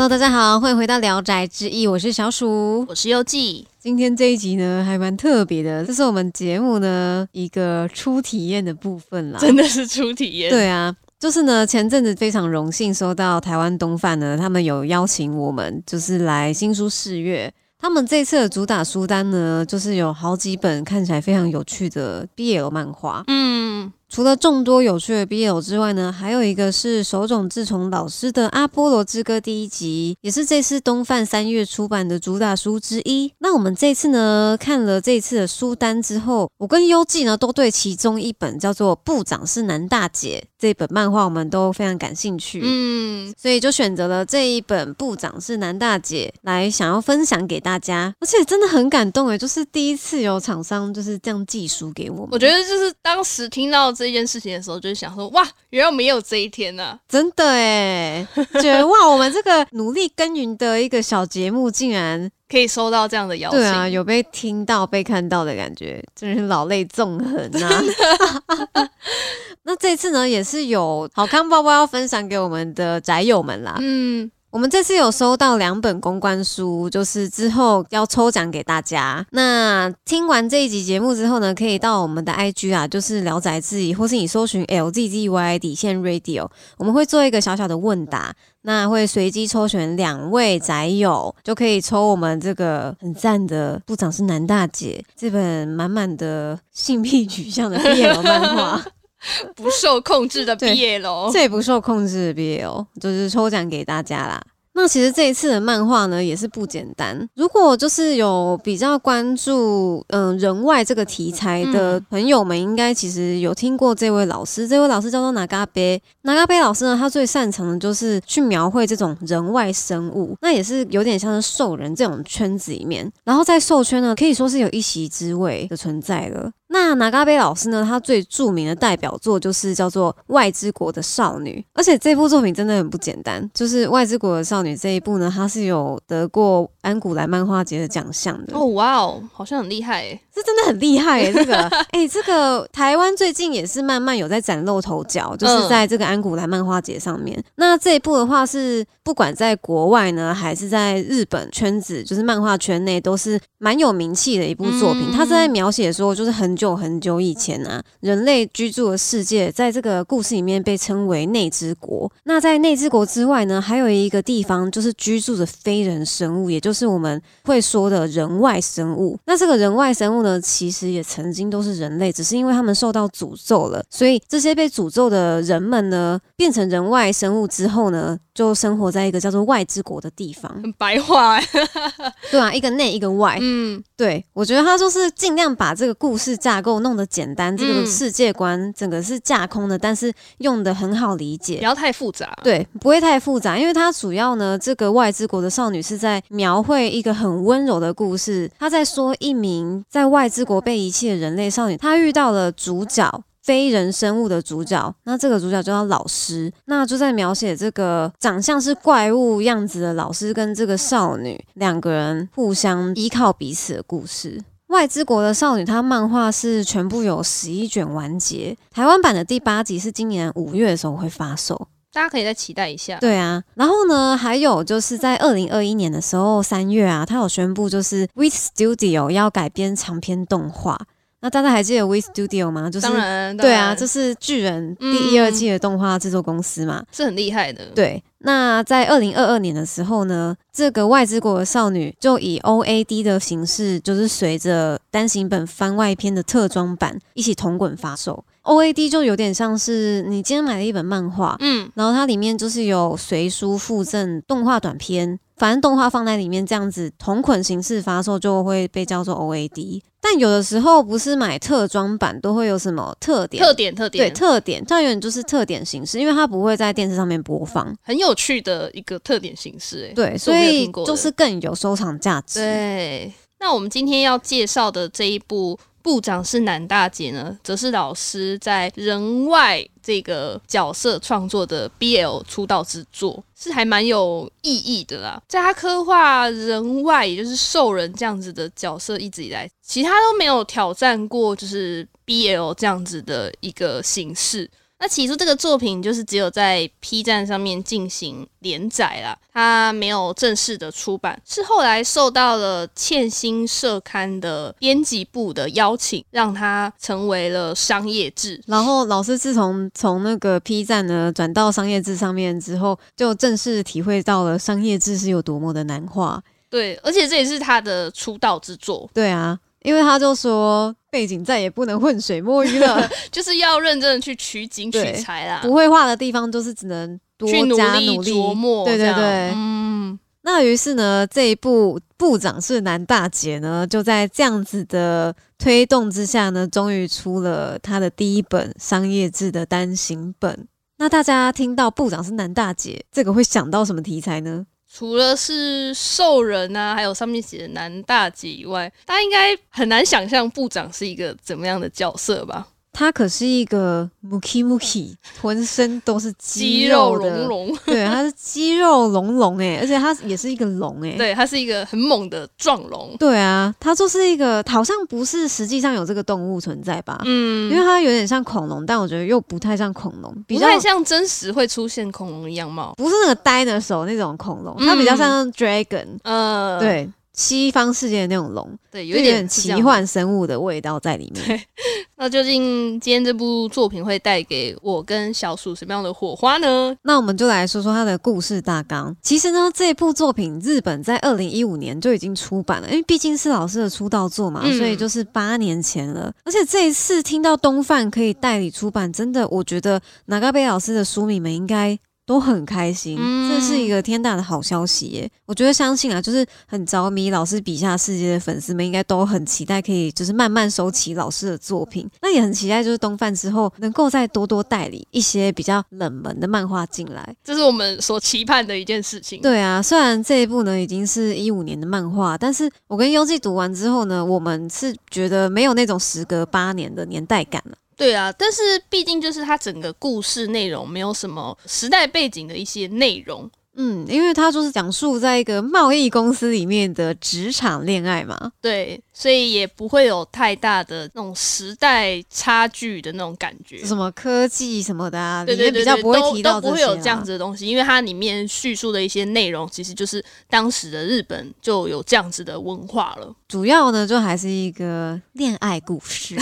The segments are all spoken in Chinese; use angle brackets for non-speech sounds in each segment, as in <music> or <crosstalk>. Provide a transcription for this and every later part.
Hello，大家好，欢迎回到《聊斋志异》，我是小鼠，我是优记。今天这一集呢，还蛮特别的，这是我们节目呢一个初体验的部分啦。真的是初体验。对啊，就是呢，前阵子非常荣幸收到台湾东贩呢，他们有邀请我们，就是来新书试阅。他们这次的主打书单呢，就是有好几本看起来非常有趣的 BL 漫画。嗯。除了众多有趣的 BL 之外呢，还有一个是手冢治虫老师的《阿波罗之歌》第一集，也是这次东贩三月出版的主打书之一。那我们这次呢，看了这次的书单之后，我跟优纪呢都对其中一本叫做《部长是男大姐》这本漫画，我们都非常感兴趣。嗯，所以就选择了这一本《部长是男大姐》来想要分享给大家。而且真的很感动诶，就是第一次有厂商就是这样寄书给我们。我觉得就是当时听到。这件事情的时候，就是想说，哇，原来我们也有这一天呢！真的哎，觉得哇，我们这个努力耕耘的一个小节目，竟然可以收到这样的邀请，对啊，有被听到、被看到的感觉，真是老泪纵横啊！<laughs> 那这次呢，也是有好康包包要分享给我们的宅友们啦，嗯。我们这次有收到两本公关书，就是之后要抽奖给大家。那听完这一集节目之后呢，可以到我们的 IG 啊，就是聊宅志异，或是你搜寻 LZZY 底线 Radio，我们会做一个小小的问答，那会随机抽选两位宅友，就可以抽我们这个很赞的部长是男大姐这本满满的性癖取向的 <laughs> BL 漫画。<laughs> 不受控制的毕业喽，最不受控制的毕业哦，就是抽奖给大家啦。那其实这一次的漫画呢，也是不简单。如果就是有比较关注嗯人外这个题材的朋友们，应该其实有听过这位老师。这位老师叫做拿嘎贝，拿嘎贝老师呢，他最擅长的就是去描绘这种人外生物，那也是有点像是兽人这种圈子里面。然后在兽圈呢，可以说是有一席之位的存在了。那拿嘎贝老师呢？他最著名的代表作就是叫做《外之国的少女》，而且这部作品真的很不简单。就是《外之国的少女》这一部呢，它是有得过安古莱漫画节的奖项的。哦，哇哦，好像很厉害诶，<laughs> 这真的很厉害诶。这个，<laughs> 哎，这个台湾最近也是慢慢有在崭露头角，就是在这个安古莱漫画节上面。那这一部的话是，不管在国外呢，还是在日本圈子，就是漫画圈内，都是蛮有名气的一部作品。它是在描写说，就是很。就很久以前啊，人类居住的世界，在这个故事里面被称为内之国。那在内之国之外呢，还有一个地方，就是居住着非人生物，也就是我们会说的人外生物。那这个人外生物呢，其实也曾经都是人类，只是因为他们受到诅咒了，所以这些被诅咒的人们呢，变成人外生物之后呢，就生活在一个叫做外之国的地方。很白话，<laughs> 对啊，一个内一个外。嗯，对，我觉得他就是尽量把这个故事。架构弄得简单，这个世界观整个是架空的，但是用的很好理解，不要太复杂。对，不会太复杂，因为它主要呢，这个外之国的少女是在描绘一个很温柔的故事。她在说一名在外之国被遗弃的人类少女，她遇到了主角。非人生物的主角，那这个主角叫老师，那就在描写这个长相是怪物样子的老师跟这个少女两个人互相依靠彼此的故事。外之国的少女，她漫画是全部有十一卷完结，台湾版的第八集是今年五月的时候会发售，大家可以再期待一下。对啊，然后呢，还有就是在二零二一年的时候三月啊，他有宣布就是 With Studio 要改编长篇动画。那大家还记得 We Studio 吗？就是当然，对啊，这是巨人第一、二季的动画制作公司嘛，是很厉害的。对，那在二零二二年的时候呢，这个外之国的少女就以 O A D 的形式，就是随着单行本番外篇的特装版一起同滚发售。O A D 就有点像是你今天买了一本漫画，嗯，然后它里面就是有随书附赠动画短片，反正动画放在里面这样子同捆形式发售，就会被叫做 O A D。但有的时候不是买特装版都会有什么特点？特点特点对特点，它永远就是特点形式，因为它不会在电视上面播放。很有趣的一个特点形式，哎，对，所以就是更有收藏价值。对，那我们今天要介绍的这一部。部长是男大姐呢，则是老师在人外这个角色创作的 BL 出道之作，是还蛮有意义的啦。在他刻画人外，也就是兽人这样子的角色，一直以来，其他都没有挑战过，就是 BL 这样子的一个形式。那起初这个作品就是只有在 P 站上面进行连载啦，它没有正式的出版，是后来受到了欠薪社刊的编辑部的邀请，让它成为了商业志。然后老师自从从那个 P 站呢转到商业志上面之后，就正式体会到了商业志是有多么的难画。对，而且这也是他的出道之作。对啊，因为他就说背景再也不能浑水摸鱼了，<laughs> 就是要认真的去取景取材啦，不会画的地方就是只能多努力加努力琢磨，对对对，嗯，那于是呢，这一部部长是男大姐呢，就在这样子的推动之下呢，终于出了他的第一本商业制的单行本。那大家听到部长是男大姐，这个会想到什么题材呢？除了是兽人啊，还有上面写的男大姐以外，大家应该很难想象部长是一个怎么样的角色吧？他可是一个 muki muki，浑身都是肌肌肉隆，隆，对，他是肌肉隆隆哎，而且他也是一个龙哎，对，他是一个很猛的壮龙。对啊，它就是一个好像不是实际上有这个动物存在吧？嗯。因为它有点像恐龙，但我觉得又不太像恐龙，比较不太像真实会出现恐龙的样貌。不是那个 dinosaur 那种恐龙，嗯它比较像 dragon，、呃，对，西方世界的那种龙，对，有一点奇。幻生物的味道在里面。<laughs> 那究竟今天这部作品会带给我跟小鼠什么样的火花呢？那我们就来说说它的故事大纲。其实呢，这部作品日本在二零一五年就已经出版了，因为毕竟是老师的出道作嘛，嗯所以就是八年前了。而且这一次听到东贩可以代理出版，真的，我觉得哪嘎贝老师的书迷们应该。都很开心，嗯这是一个天大的好消息耶！我觉得相信啊，就是很着迷老师笔下世界的粉丝们，应该都很期待可以就是慢慢收起老师的作品。那也很期待，就是东贩之后能够再多多代理一些比较冷门的漫画进来。这是我们所期盼的一件事情。对啊，虽然这一部呢已经是一五年的漫画，但是我跟优纪读完之后呢，我们是觉得没有那种时隔八年的年代感了。对啊，但是毕竟就是它整个故事内容没有什么时代背景的一些内容，嗯，因为它就是讲述在一个贸易公司里面的职场恋爱嘛。对，所以也不会有太大的那种时代差距的那种感觉。什么科技什么的啊，对对对对，都不会提到都不会有这样子的东西，因为它里面叙述的一些内容，其实就是当时的日本就有这样子的文化了。主要呢就还是一个恋爱故事。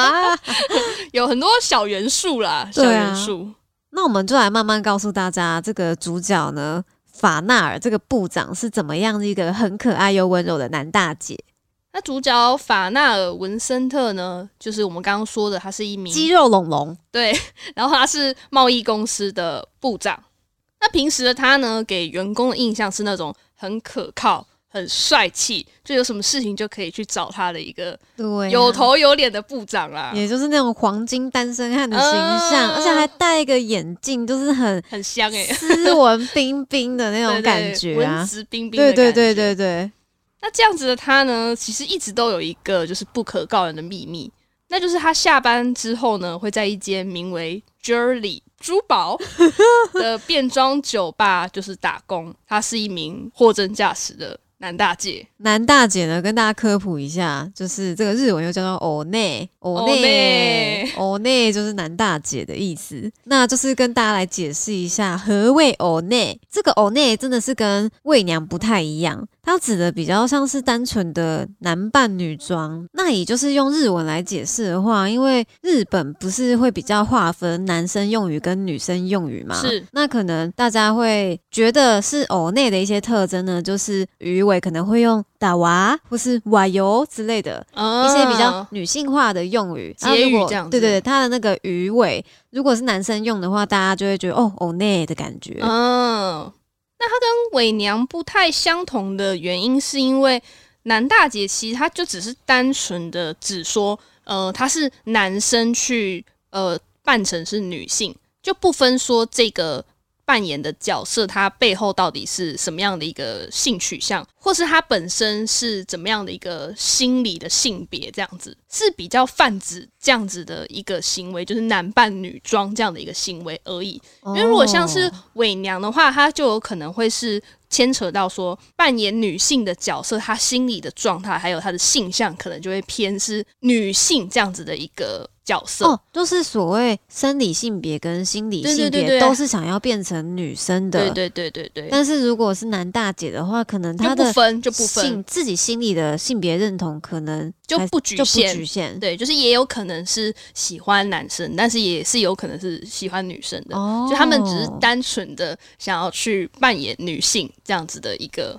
<laughs> 有很多小元素啦，小元素。那我们就来慢慢告诉大家，这个主角呢，法纳尔这个部长是怎么样的一个很可爱又温柔的男大姐，那主角法纳尔文森特呢，就是我们刚刚说的，他是一名肌肉隆隆。对，<laughs> 然后他是贸易公司的部长。那平时的他呢，给员工的印象是那种很可靠、很帅气，就有什么事情就可以去找他的一个对、啊有。头有脸的部长啦，也就是那种黄金单身汉的形象，嗯而且还戴一个眼镜，就是很很香哎、斯文彬彬的那那种 <laughs> 感觉文啊。质彬彬的感觉。对对对对对，那这样子的他呢，其实一直都有一个就是不可告人的秘密，那就是他下班之后呢，会在一间名为 Jewelry 珠宝 <laughs> 的变装酒吧就是打工。他是一名货真价实的男大姐。男大姐呢，跟大家科普一下，就是这个日文又叫做欧内，欧内，欧内就是男大姐的意思。那就是跟大家来解释一下何谓欧内。这个欧内真的是跟媚娘不太一样，它指的比较像是单纯的男扮女装。那也就是用日文来解释的话，因为日本不是会比较划分男生用语跟女生用语嘛？是那可能大家会觉得是偶内的一些特征呢，就是鱼尾可能会用打娃或是瓦油之类的嗯一些比较女性化的用语。结语这样子对对对，它的那个鱼尾如果是男生用的话，大家就会觉得哦偶内的感觉。嗯，那他跟伪娘不太相同的原因，是因为男大姐其实他就只是单纯的只说，呃，他是男生去呃扮成是女性，就不分说这个扮演的角色他背后到底是什么样的一个性取向，或是他本身是怎么样的一个心理的性别，这样子是比较泛指这样子的一个行为，就是男扮女装这样的一个行为而已。因为如果像是哦伪娘的话，她就有可能会是牵扯到说扮演女性的角色，她心理的状态还有她的性向，可能就会偏是女性这样子的一个角色。哦，就是所谓生理性别跟心理性别都是想要变成女生的，对对对对对，但是如果是男大姐的话，可能就他的不分就不分，自己心里的性别认同可能就不不局限局限。对，就是也有可能是喜欢男生，但是也是有可能是喜欢女生的。哦就他们只是单纯的想要去扮演女性这样子的一个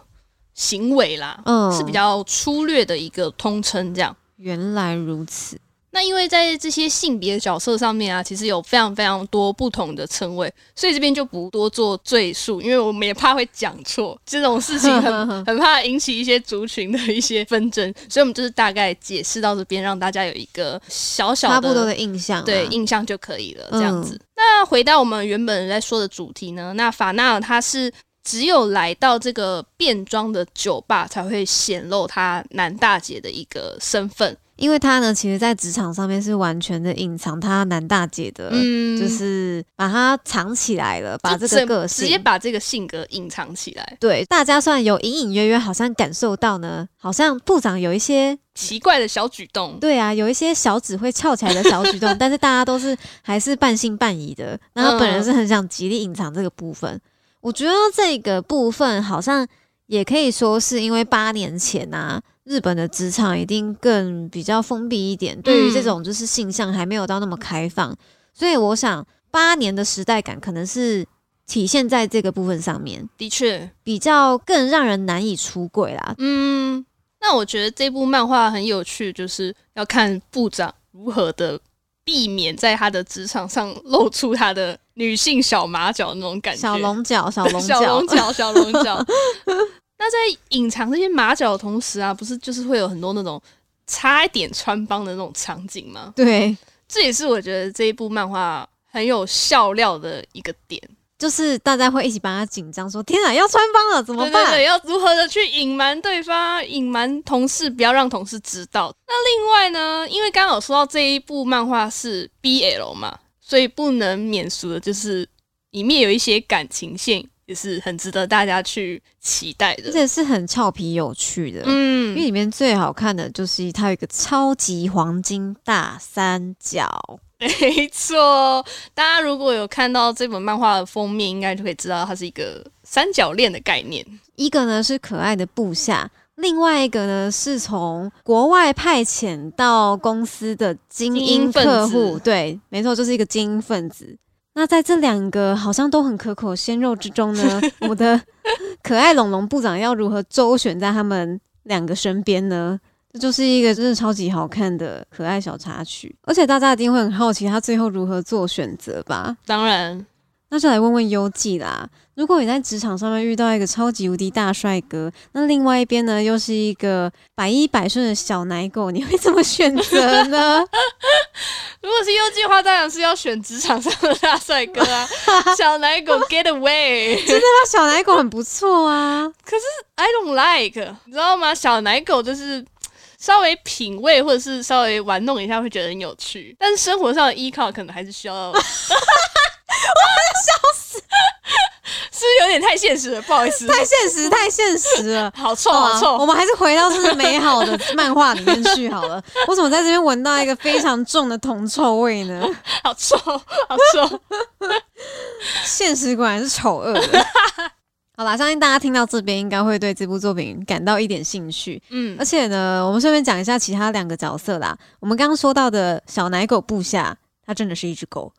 行为啦，嗯是比较粗略的一个通称这样。原来如此，那因为在这些性别角色上面啊，其实有非常非常多不同的称谓，所以这边就不多做赘述，因为我们也怕会讲错这种事情很，<laughs> 很怕引起一些族群的一些纷争，所以我们就是大概解释到这边，让大家有一个小小的差不多的印象啊、对印象就可以了，这样子。那回到我们原本在说的主题呢，那法纳尔他是只有来到这个变装的酒吧才会显露他男大姐的一个身份，因为他呢，其实在职场上面是完全的隐藏他男大姐的，嗯，就是把他藏起来了，把这个个性直接把这个性格隐藏起来。对大家虽然有隐隐约约好像感受到呢，好像部长有一些奇怪的小举动，对啊，有一些小指会翘起来的小举动，<laughs> 但是大家都是还是半信半疑的。那他本人是很想极力隐藏这个部分。我觉得这个部分好像也可以说是因为八年前啊，日本的职场一定更比较封闭一点，对于这种就是性向还没有到那么开放，所以我想八年的时代感可能是体现在这个部分上面，的确，比较更让人难以出轨啦。嗯，那我觉得这部漫画很有趣，就是要看部长如何的避免在他的职场上露出他的女性小马脚那种感觉，小龙角，小龙 <laughs> 小角龙，角，小龙角。<laughs> 那在隐藏这些马脚的同时啊，不是就是会有很多那种差一点穿帮的那种场景吗？对。这也是我觉得这一部漫画很有笑料的一个点。就是大家会一起帮他紧张，说：“天啊，要穿帮了，怎么办？”对对对，要如何的去隐瞒对方，隐瞒同事，不要让同事知道。那另外呢，因为刚刚有说到这一部漫画是 BL 嘛，所以不能免俗的就是里面有一些感情线，也是很值得大家去期待的。而且是很俏皮有趣的。嗯因为嗯，里面最好看的就是它有一个超级黄金大三角，<laughs> 没错。大家如果有看到这本漫画的封面，应该就可以知道它是一个三角恋的概念。一个呢是可爱的部下，另外一个呢是从国外派遣到公司的精精英客户。子对，没错，就是一个精英分子。那在这两个好像都很可口鲜肉之中呢，我的 <laughs> 可爱龙龙部长要如何周旋在他们两个身边呢？这就是一个真的超级好看的可爱小插曲，而且大家一定会很好奇他最后如何做选择吧？当然，那就来问问优纪啦。如果你在职场上面遇到一个超级无敌大帅哥，那另外一边呢又是一个百依百顺的小奶狗，你会怎么选择呢？<laughs> 如果是优计的话，当然是要选职场上的大帅哥啊，<laughs> 小奶狗 get away。<laughs> 真的吗小奶狗很不错啊，可是 I don't like，你知道吗？小奶狗就是稍微品味或者是稍微玩弄一下，会觉得很有趣。但是生活上的依靠可能还是需要。我要笑死，是不是有点太现实了？不好意思，太现实，太现实了。<laughs> 好臭，啊好臭。我们还是回到这个美好的漫画里面去好了。我怎么在这边闻到一个非常重的铜臭味呢？<laughs> 好臭，好臭！现实果然是丑恶的。<laughs> 好啦，相信大家听到这边应该会对这部作品感到一点兴趣。嗯而，且呢，我们顺便讲一下其他两个角色啦。我们刚刚说到的小奶狗部下，它真的是一只狗，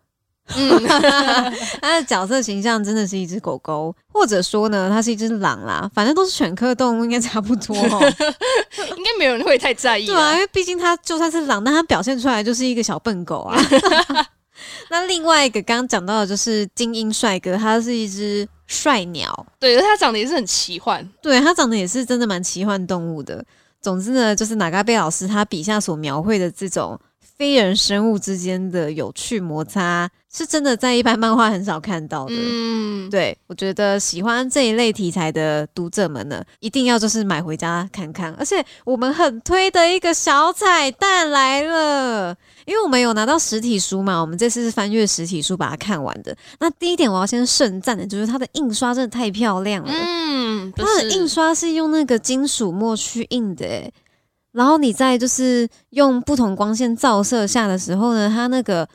嗯 <laughs> 它的角色形象真的是一只狗狗，或者说呢，它是一只狼啦，反正都是犬科动物，应该差不多哦。<laughs> 应该没有人会太在意对啊，因为毕竟它就算是狼，但它表现出来就是一个小笨狗啊。<laughs> 那另外一个刚刚讲到的就是精英帅哥，他是一只帅鸟，对，他长得也是很奇幻。对他长得也是真的蛮奇幻动物的。总之呢，就是哪嘎贝老师他笔下所描绘的这种非人生物之间的有趣摩擦，是真的在一般漫画很少看到的。嗯，对，我觉得喜欢这一类题材的读者们呢，一定要就是买回家看看。而且我们很推的一个小彩蛋来了，因为我们有拿到实体书嘛，我们这次是翻阅实体书把它看完的。那第一点我要先盛赞的就是它的印刷真的太漂亮了，嗯，它的印刷是用那个金属墨去印的，诶，然后你在就是用不同光线照射下的时候呢，它那个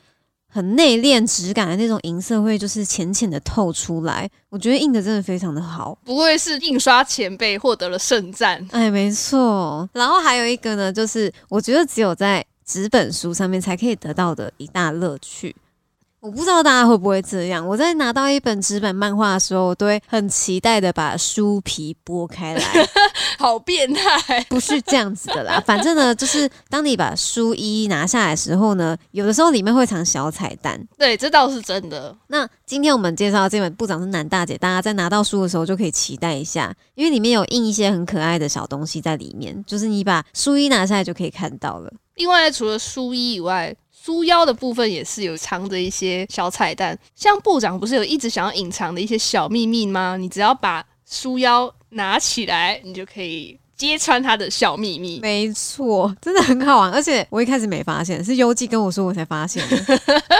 很内敛质感的那种银色会就是浅浅的透出来。我觉得印的真的非常的好。不愧是印刷前辈获得了盛赞。哎，没错。然后还有一个呢，就是我觉得只有在纸本书上面才可以得到的一大乐趣。我不知道大家会不会这样。我在拿到一本纸本漫画的时候，我都会很期待的把书皮剥开来。<laughs> 好变态！不是这样子的啦。反正呢，就是当你把书一拿下来的时候呢，有的时候里面会藏小彩蛋。对，这倒是真的。那今天我们介绍的这本《部长是男大姐》，大家在拿到书的时候就可以期待一下，因为里面有印一些很可爱的小东西在里面。就是你把书一拿下来就可以看到了。另外，除了书衣以外，书腰的部分也是有藏着一些小彩蛋，像部长不是有一直想要隐藏的一些小秘密吗？你只要把书腰拿起来，你就可以揭穿他的小秘密。没错，真的很好玩，而且我一开始没发现，是优纪跟我说我才发现的。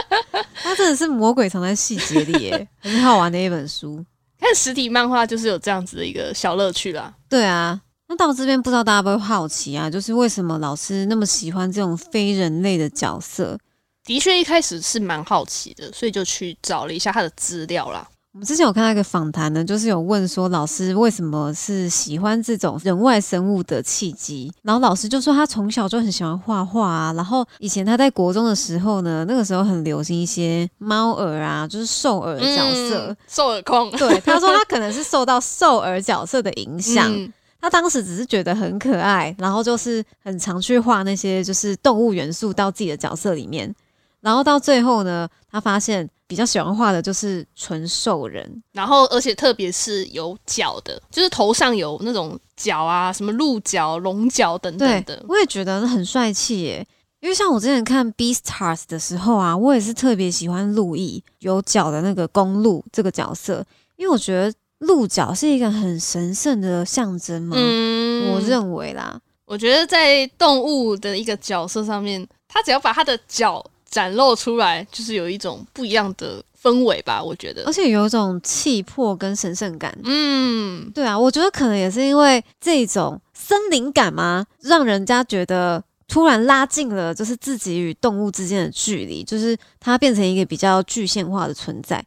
<laughs> 他真的是魔鬼藏在细节里，耶，很好玩的一本书。<laughs> 看实体漫画就是有这样子的一个小乐趣啦。对啊。那到这边不知道大家会不会好奇啊？就是为什么老师那么喜欢这种非人类的角色？的确，一开始是蛮好奇的，所以就去找了一下他的资料啦。我们之前有看到一个访谈呢，就是有问说老师为什么是喜欢这种人外生物的契机，然后老师就说他从小就很喜欢画画啊，然后以前他在国中的时候呢，那个时候很流行一些猫耳啊，就是兽耳角色，兽耳控。对，他说他可能是受到 <laughs> 兽耳角色的影响。他当时只是觉得很可爱，然后就是很常去画那些就是动物元素到自己的角色里面，然后到最后呢，他发现比较喜欢画的就是纯兽人，然后而且特别是有角的，就是头上有那种角啊，什么鹿角、龙角等等的。我也觉得很帅气耶，因为像我之前看《Beastars》的时候啊，我也是特别喜欢路易有角的那个公鹿这个角色，因为我觉得。鹿角是一个很神圣的象征吗？嗯我认为啦，我觉得在动物的一个角色上面，它只要把它的角展露出来，就是有一种不一样的氛围吧。我觉得，而且有一种气魄跟神圣感。嗯，对啊，我觉得可能也是因为这种森林感嘛，让人家觉得突然拉近了，就是自己与动物之间的距离，就是它变成一个比较具象化的存在。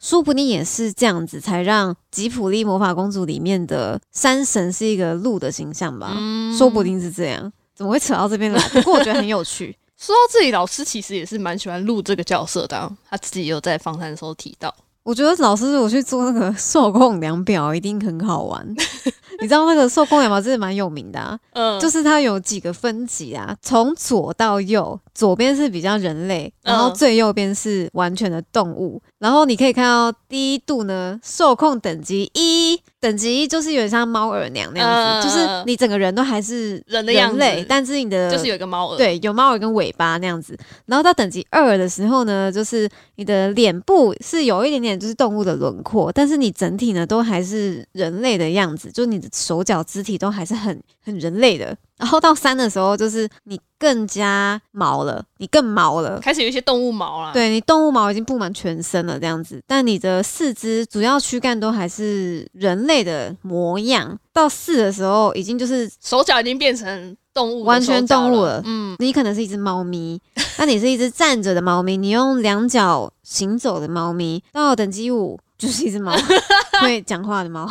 说不定也是这样子，才让吉普力魔法公主里面的山神是一个鹿的形象吧？说不定是这样，怎么会扯到这边来？<laughs> 不过我觉得很有趣。说到这里，老师其实也是蛮喜欢鹿这个角色的，他自己有在访谈的时候提到。我觉得老师如果去做那个受控量表，一定很好玩。<laughs> 你知道那个受控量表真的蛮有名的啊，嗯，就是它有几个分级啊，从左到右，左边是比较人类，然后最右边是完全的动物。然后你可以看到第一度呢，受控等级一，等级一就是有点像猫耳娘那样子，就是你整个人都还是人的样子，但是你的就是有一个猫耳，对，有猫耳跟尾巴那样子。然后到等级二的时候呢，就是你的脸部是有一点点就是动物的轮廓，但是你整体呢都还是人类的样子，就是你的手脚肢体都还是很很人类的。然后到三的时候，就是你更加毛了，你更毛了，开始有一些动物毛了。对你动物毛已经布满全身了，这样子。但你的四肢主要躯干都还是人类的模样。到四的时候，已经就是手脚已经变成动物，完全动物了。嗯，你可能是一只 <laughs> 猫咪，那你是一只站着的猫咪，你用两脚行走的猫咪。到等级五，就是一只猫，<laughs> 会讲话的猫。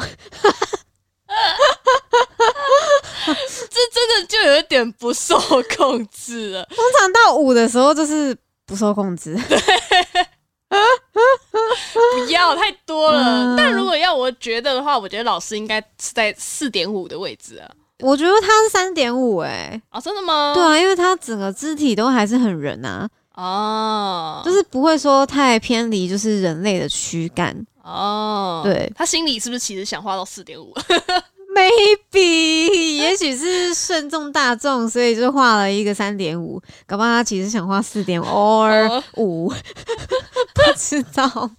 <laughs> 这真的就有一点不受控制了。通常到五的时候就是不受控制，对，<laughs> 不要太多了。但如果要我觉得的话，我觉得老师应该是在四点五的位置啊。我觉得他是三点五，哎，啊，真的吗？对啊，因为他整个肢体都还是很人啊，哦，就是不会说太偏离，就是人类的躯干哦。对他心里是不是其实想画到四点五？maybe，<laughs> 也许是顺众大众，所以就画了一个三点五。搞不好他其实想画四点 or 五，<laughs> 不知道。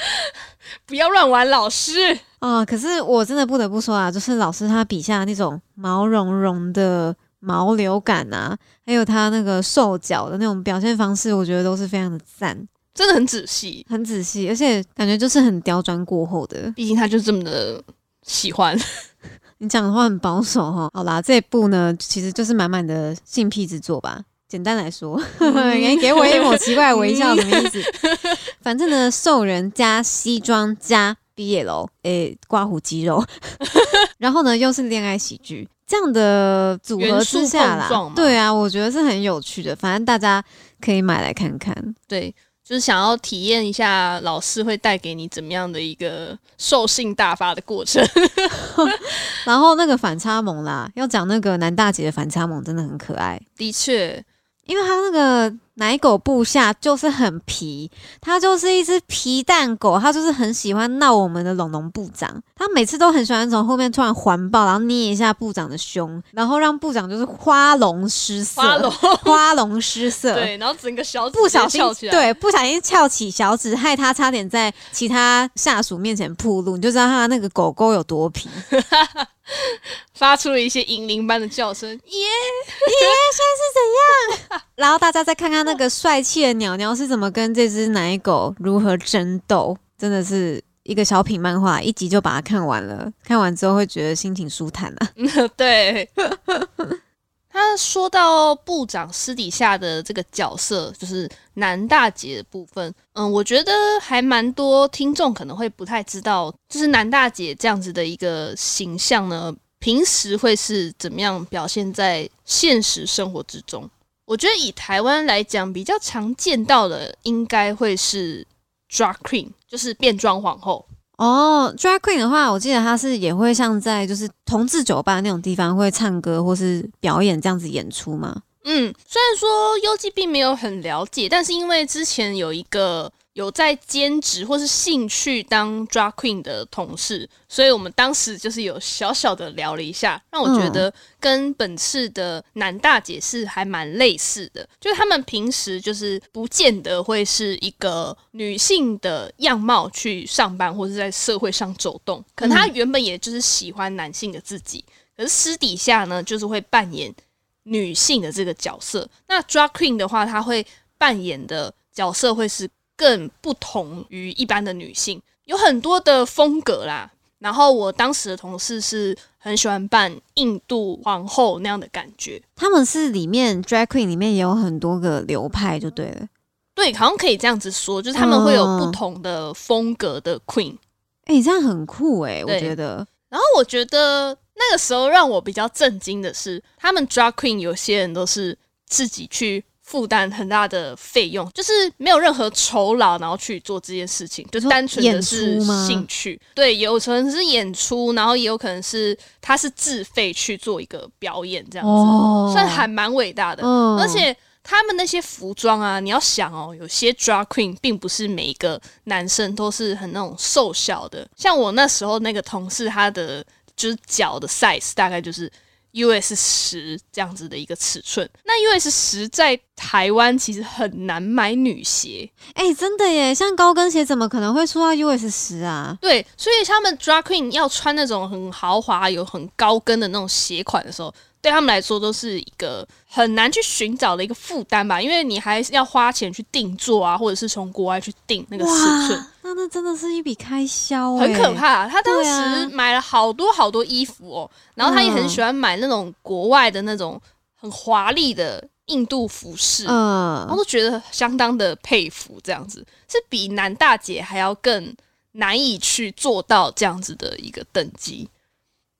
<laughs> 不要乱玩，老师啊！可是我真的不得不说啊，就是老师他笔下那种毛茸茸的毛流感啊，还有他那个瘦脚的那种表现方式，我觉得都是非常的赞，真的很仔细，很仔细，而且感觉就是很刁钻过后的。毕竟他就这么的喜欢。你讲的话很保守哈。好啦，这一部呢，其实就是满满的性癖之作吧。简单来说，<laughs> 给给我一抹奇怪的微笑，什么意思？<laughs> 反正呢，兽人加西装加毕业楼，诶，刮胡肌肉，<laughs> 然后呢，又是恋爱喜剧，这样的组合之下啦，对啊，我觉得是很有趣的。反正大家可以买来看看，对。就是想要体验一下老师会带给你怎么样的一个兽性大发的过程，<laughs> 然后那个反差萌啦，要讲那个男大姐的反差萌真的很可爱，的确，因为他那个。奶狗部下就是很皮，它就是一只皮蛋狗，它就是很喜欢闹我们的龙龙部长，它每次都很喜欢从后面突然环抱，然后捏一下部长的胸，然后让部长就是花容失色，花容花容失色，对，然后整个小不小心起对，不小心翘起小指，害他差点在其他下属面前暴露，你就知道他那个狗狗有多皮。<laughs> <laughs> 发出了一些银铃般的叫声，耶耶！现在是怎样？然后大家再看看那个帅气的鸟鸟是怎么跟这只奶狗如何争斗，真的是一个小品漫画，一集就把它看完了。看完之后会觉得心情舒坦啊。<laughs> 对。他说到部长私底下的这个角色，就是南大姐的部分。嗯，我觉得还蛮多听众可能会不太知道，就是南大姐这样子的一个形象呢，平时会是怎么样表现在现实生活之中。我觉得以台湾来讲，比较常见到的应该会是 drag queen，就是变装皇后。哦，drag queen 的话，我记得他是也会像在就是同志酒吧那种地方会唱歌或是表演这样子演出吗？嗯，虽然说优记并没有很了解，但是因为之前有一个。有在兼职或是兴趣当 drag queen 的同事，所以我们当时就是有小小的聊了一下，让我觉得跟本次的男大姐是还蛮类似的，就是他们平时就是不见得会是一个女性的样貌去上班或者在社会上走动，可能他原本也就是喜欢男性的自己，可是私底下呢就是会扮演女性的这个角色。那 drag queen 的话，他会扮演的角色会是。更不同于一般的女性，有很多的风格啦。然后我当时的同事是很喜欢扮印度皇后那样的感觉。他们是里面 drag queen 里面也有很多个流派，就对了。对，好像可以这样子说，就是他们会有不同的风格的 queen。哎，这样很酷哎，我觉得。然后我觉得那个时候让我比较震惊的是，他们 drag queen 有些人都是自己去。负担很大的费用，就是没有任何酬劳，然后去做这件事情，就单纯的是兴趣。对，有可能是演出，然后也有可能是他是自费去做一个表演，这样子，算还蛮伟大的。而且他们那些服装啊，你要想哦，有些 drag queen 并不是每一个男生都是很那种瘦小的，像我那时候那个同事，他的就是脚的 size 大概就是。US 十这样子的一个尺寸，那 US 十在台湾其实很难买女鞋，哎，真的耶，像高跟鞋怎么可能会出到 US 十啊？对，所以他们 Drag Queen 要穿那种很豪华、有很高跟的那种鞋款的时候。对他们来说都是一个很难去寻找的一个负担吧，因为你还要花钱去定做啊，或者是从国外去定那个尺寸，那那真的是一笔开销，很可怕。他当时买了好多好多衣服哦，然后他也很喜欢买那种国外的那种很华丽的印度服饰，嗯，我都觉得相当的佩服，这样子是比男大姐还要更难以去做到这样子的一个等级。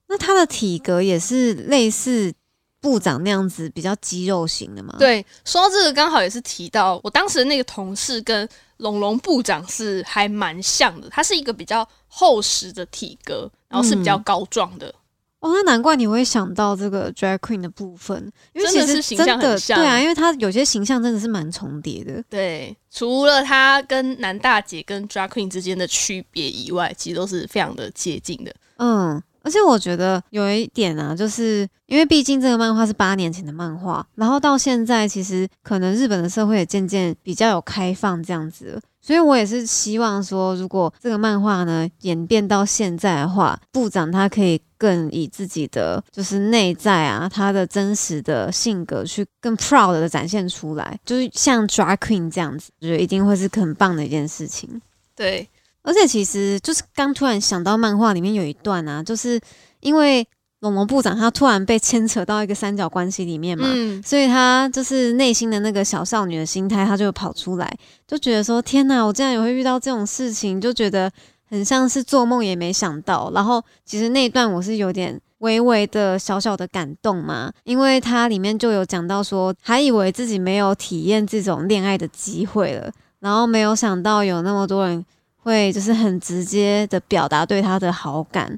那他的体格也是类似部长那样子，比较肌肉型的吗？对，说到这个，刚好也是提到我当时的那个同事跟龙龙部长是还蛮像的，他是一个比较厚实的体格，然后是比较高壮的。哦，那难怪你会想到这个 drag queen 的部分，因为其实真的对啊，因为他有些形象真的是蛮重叠的。对，除了他跟男大姐跟 drag queen 之间的区别以外，其实都是非常的接近的。嗯。而且我觉得有一点啊，就是因为毕竟这个漫画是八年前的漫画，然后到现在其实可能日本的社会也渐渐比较有开放这样子，所以我也是希望说，如果这个漫画呢演变到现在的话，部长他可以更以自己的就是内在啊，他的真实的性格去更 proud 的展现出来，就是像 d r a queen 这样子，我觉得一定会是很棒的一件事情。对。而且其实就是刚突然想到，漫画里面有一段啊，就是因为龙龙部长他突然被牵扯到一个三角关系里面嘛，嗯，所以他就是内心的那个小少女的心态，他就跑出来，就觉得说：天哪，我竟然也会遇到这种事情，就觉得很像是做梦也没想到。然后其实那一段我是有点微微的小小的感动嘛，因为它里面就有讲到说，还以为自己没有体验这种恋爱的机会了，然后没有想到有那么多人会就是很直接的表达对他的好感。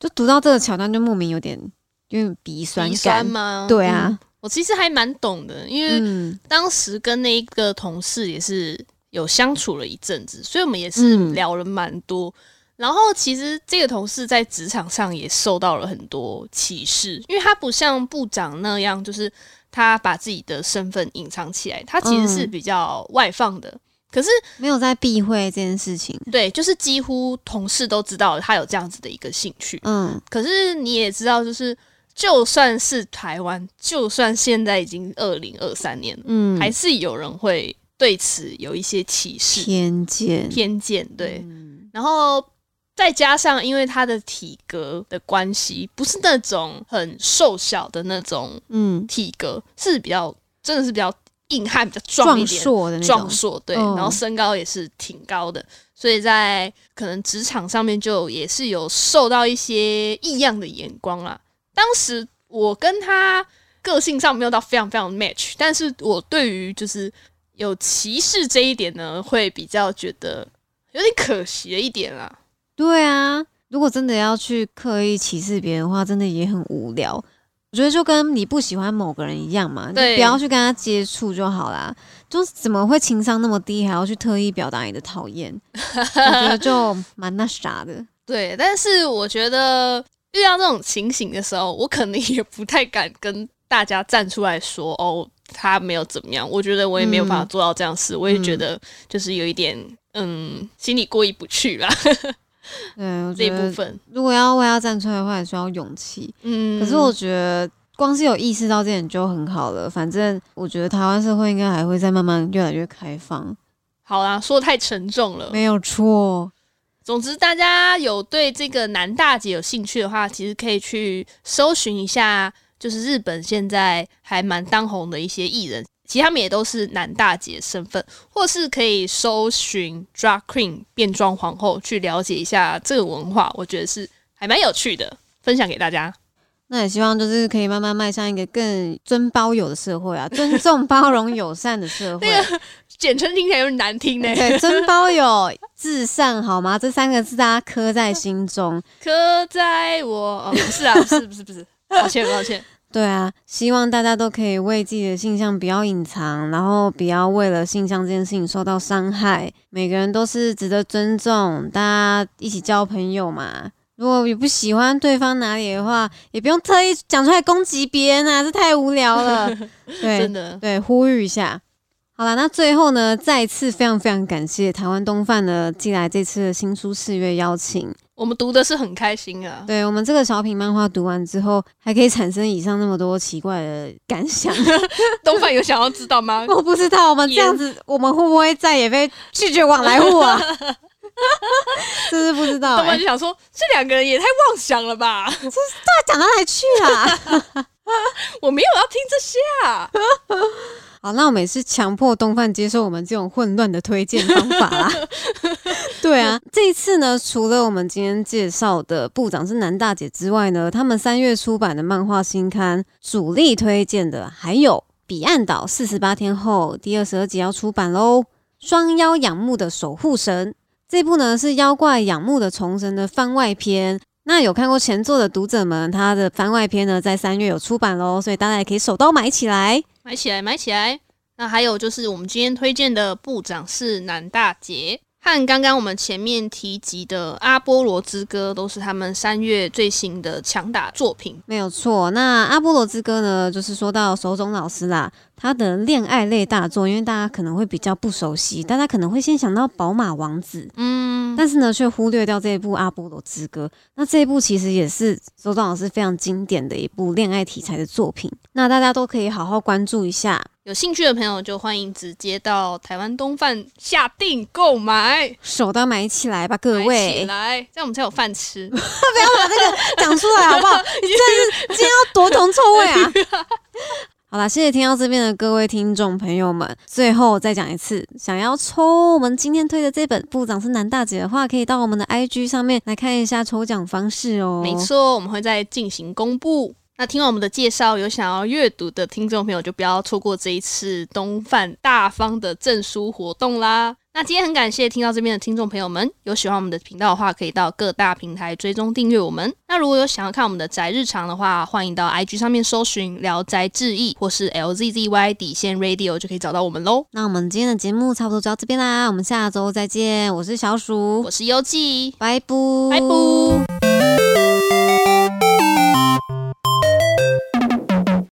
就读到这个桥段，就莫名有点有点鼻酸酸。吗？对啊嗯，我其实还蛮懂的，因为嗯当时跟那一个同事也是有相处了一阵子，所以我们也是嗯聊了蛮多。然后其实这个同事在职场上也受到了很多歧视，因为他不像部长那样，就是他把自己的身份隐藏起来，他其实是嗯比较外放的。可是没有在避讳这件事情。对，就是几乎同事都知道他有这样子的一个兴趣。嗯可是你也知道，就是就算是台湾，就算现在已经二零二三年了，嗯，还是有人会对此有一些歧视、偏见。偏见。对，嗯然后再加上因为他的体格的关系，不是那种很瘦小的那种嗯，体格，是比较真的是比较硬汉、比较壮一壮点。硕的那种。壮硕，对，嗯然后身高也是挺高的，所以在可能职场上面就也是有受到一些异样的眼光啦。当时我跟他个性上没有到非常非常 match，但是我对于就是有歧视这一点呢，会比较觉得有点可惜了一点啦。对啊，如果真的要去刻意歧视别人的话，真的也很无聊。我觉得就跟你不喜欢某个人一样嘛，对不要去跟他接触就好啦。就是怎么会情商那么低，还要去特意表达你的讨厌？我觉得就 <laughs> 蛮那啥的。对，但是我觉得遇到这种情形的时候，我可能也不太敢跟大家站出来说哦，他没有怎么样。我觉得我也没有办法嗯做到这样事，我也觉得就是有一点嗯，心里过意不去啦 <laughs> 对，这一部分。如果要为他站出来的话，也需要勇气。嗯，可是我觉得光是有意识到这点就很好了。反正我觉得台湾社会应该还会再慢慢越来越开放，好啦，说的太沉重了。没有错。总之，大家有对这个男大姐有兴趣的话，其实可以去搜寻一下，就是日本现在还蛮当红的一些艺人，其实他们也都是男大姐身份，或是可以搜寻 drag queen 变装皇后，去了解一下这个文化，我觉得是还蛮有趣的，分享给大家。那也希望就是可以慢慢迈向一个更尊包友的社会啊，<laughs> 尊重、包容、友善的社会。那个简称听起来有点难听呢，对，<laughs> 尊包友、至善，好吗？这三个字大家刻在心中。刻在我哦，不是啊，不是不是不是，抱歉抱歉。对啊，希望大家都可以为自己的性向不要隐藏，然后不要为了性向这件事情受到伤害。每个人都是值得尊重，大家一起交朋友嘛。如果你不喜欢对方哪里的话，也不用特意讲出来攻击别人啊，这太无聊了。<laughs> 对，真的，对，呼吁一下。好了，那最后呢，再一次非常非常感谢台湾东贩呢寄来这次的新书四月邀请。我们读的是很开心啊。对我们这个小品漫画读完之后，还可以产生以上那么多奇怪的感想。<laughs> 东范有想要知道吗？<laughs> 我不知道我们这样子，我们会不会再也被拒绝往来户啊？<laughs> 真是不知道、欸东范就，想说，这两个人也太妄想了吧！他讲到哪里去啊？我没有要听这些啊。好，那我们也是强迫东贩接受我们这种混乱的推荐方法啦。对啊，这一次呢，除了我们今天介绍的部长是南大姐之外呢，他们三月出版的漫画新刊主力推荐的还有《彼岸岛四十八天后》第二十二集要出版喽，《双妖仰慕的守护神》这部呢是妖怪仰慕的重生的番外篇。那有看过前作的读者们，他的番外篇呢在三月有出版喽，所以大家也可以手刀买起来。买起来，买起来。那还有就是我们今天推荐的部长是南大杰，和刚刚我们前面提及的《阿波罗之歌》都是他们三月最新的强打作品。没有错，那《阿波罗之歌》呢，就是说到手冢老师啦，他的恋爱类大作，因为大家可能会比较不熟悉，大家可能会先想到《宝马王子》，嗯，嗯，但是呢，却忽略掉这一部《阿波罗之歌》。那这一部其实也是周导老师非常经典的一部恋爱题材的作品。那大家都可以好好关注一下。有兴趣的朋友就欢迎直接到台湾东贩下定购买，手都要买起来吧，各买起位！来，这样我们才有饭吃。<laughs> 不要把这个讲出来好不好？<laughs> 你真的是今天要多铜臭味啊！<laughs> 好啦，谢谢听到这边的各位听众朋友们。最后再讲一次，想要抽我们今天推的这本《部长是男大姐》的话，可以到我们的 IG 上面来看一下抽奖方式哦。没，错，我们会再进行公布。那听完我们的介绍，有想要阅读的听众朋友就不要错过这一次东贩大方的证书活动啦。那今天很感谢听到这边的听众朋友们，有喜欢我们的频道的话，可以到各大平台追踪订阅我们。那如果有想要看我们的宅日常的话，欢迎到 IG 上面搜寻“聊斋志异”或是 LZZY 底线 Radio 就可以找到我们喽。那我们今天的节目差不多就到这边啦，我们下周再见。我是小鼠我，是优记，拜拜，拜拜。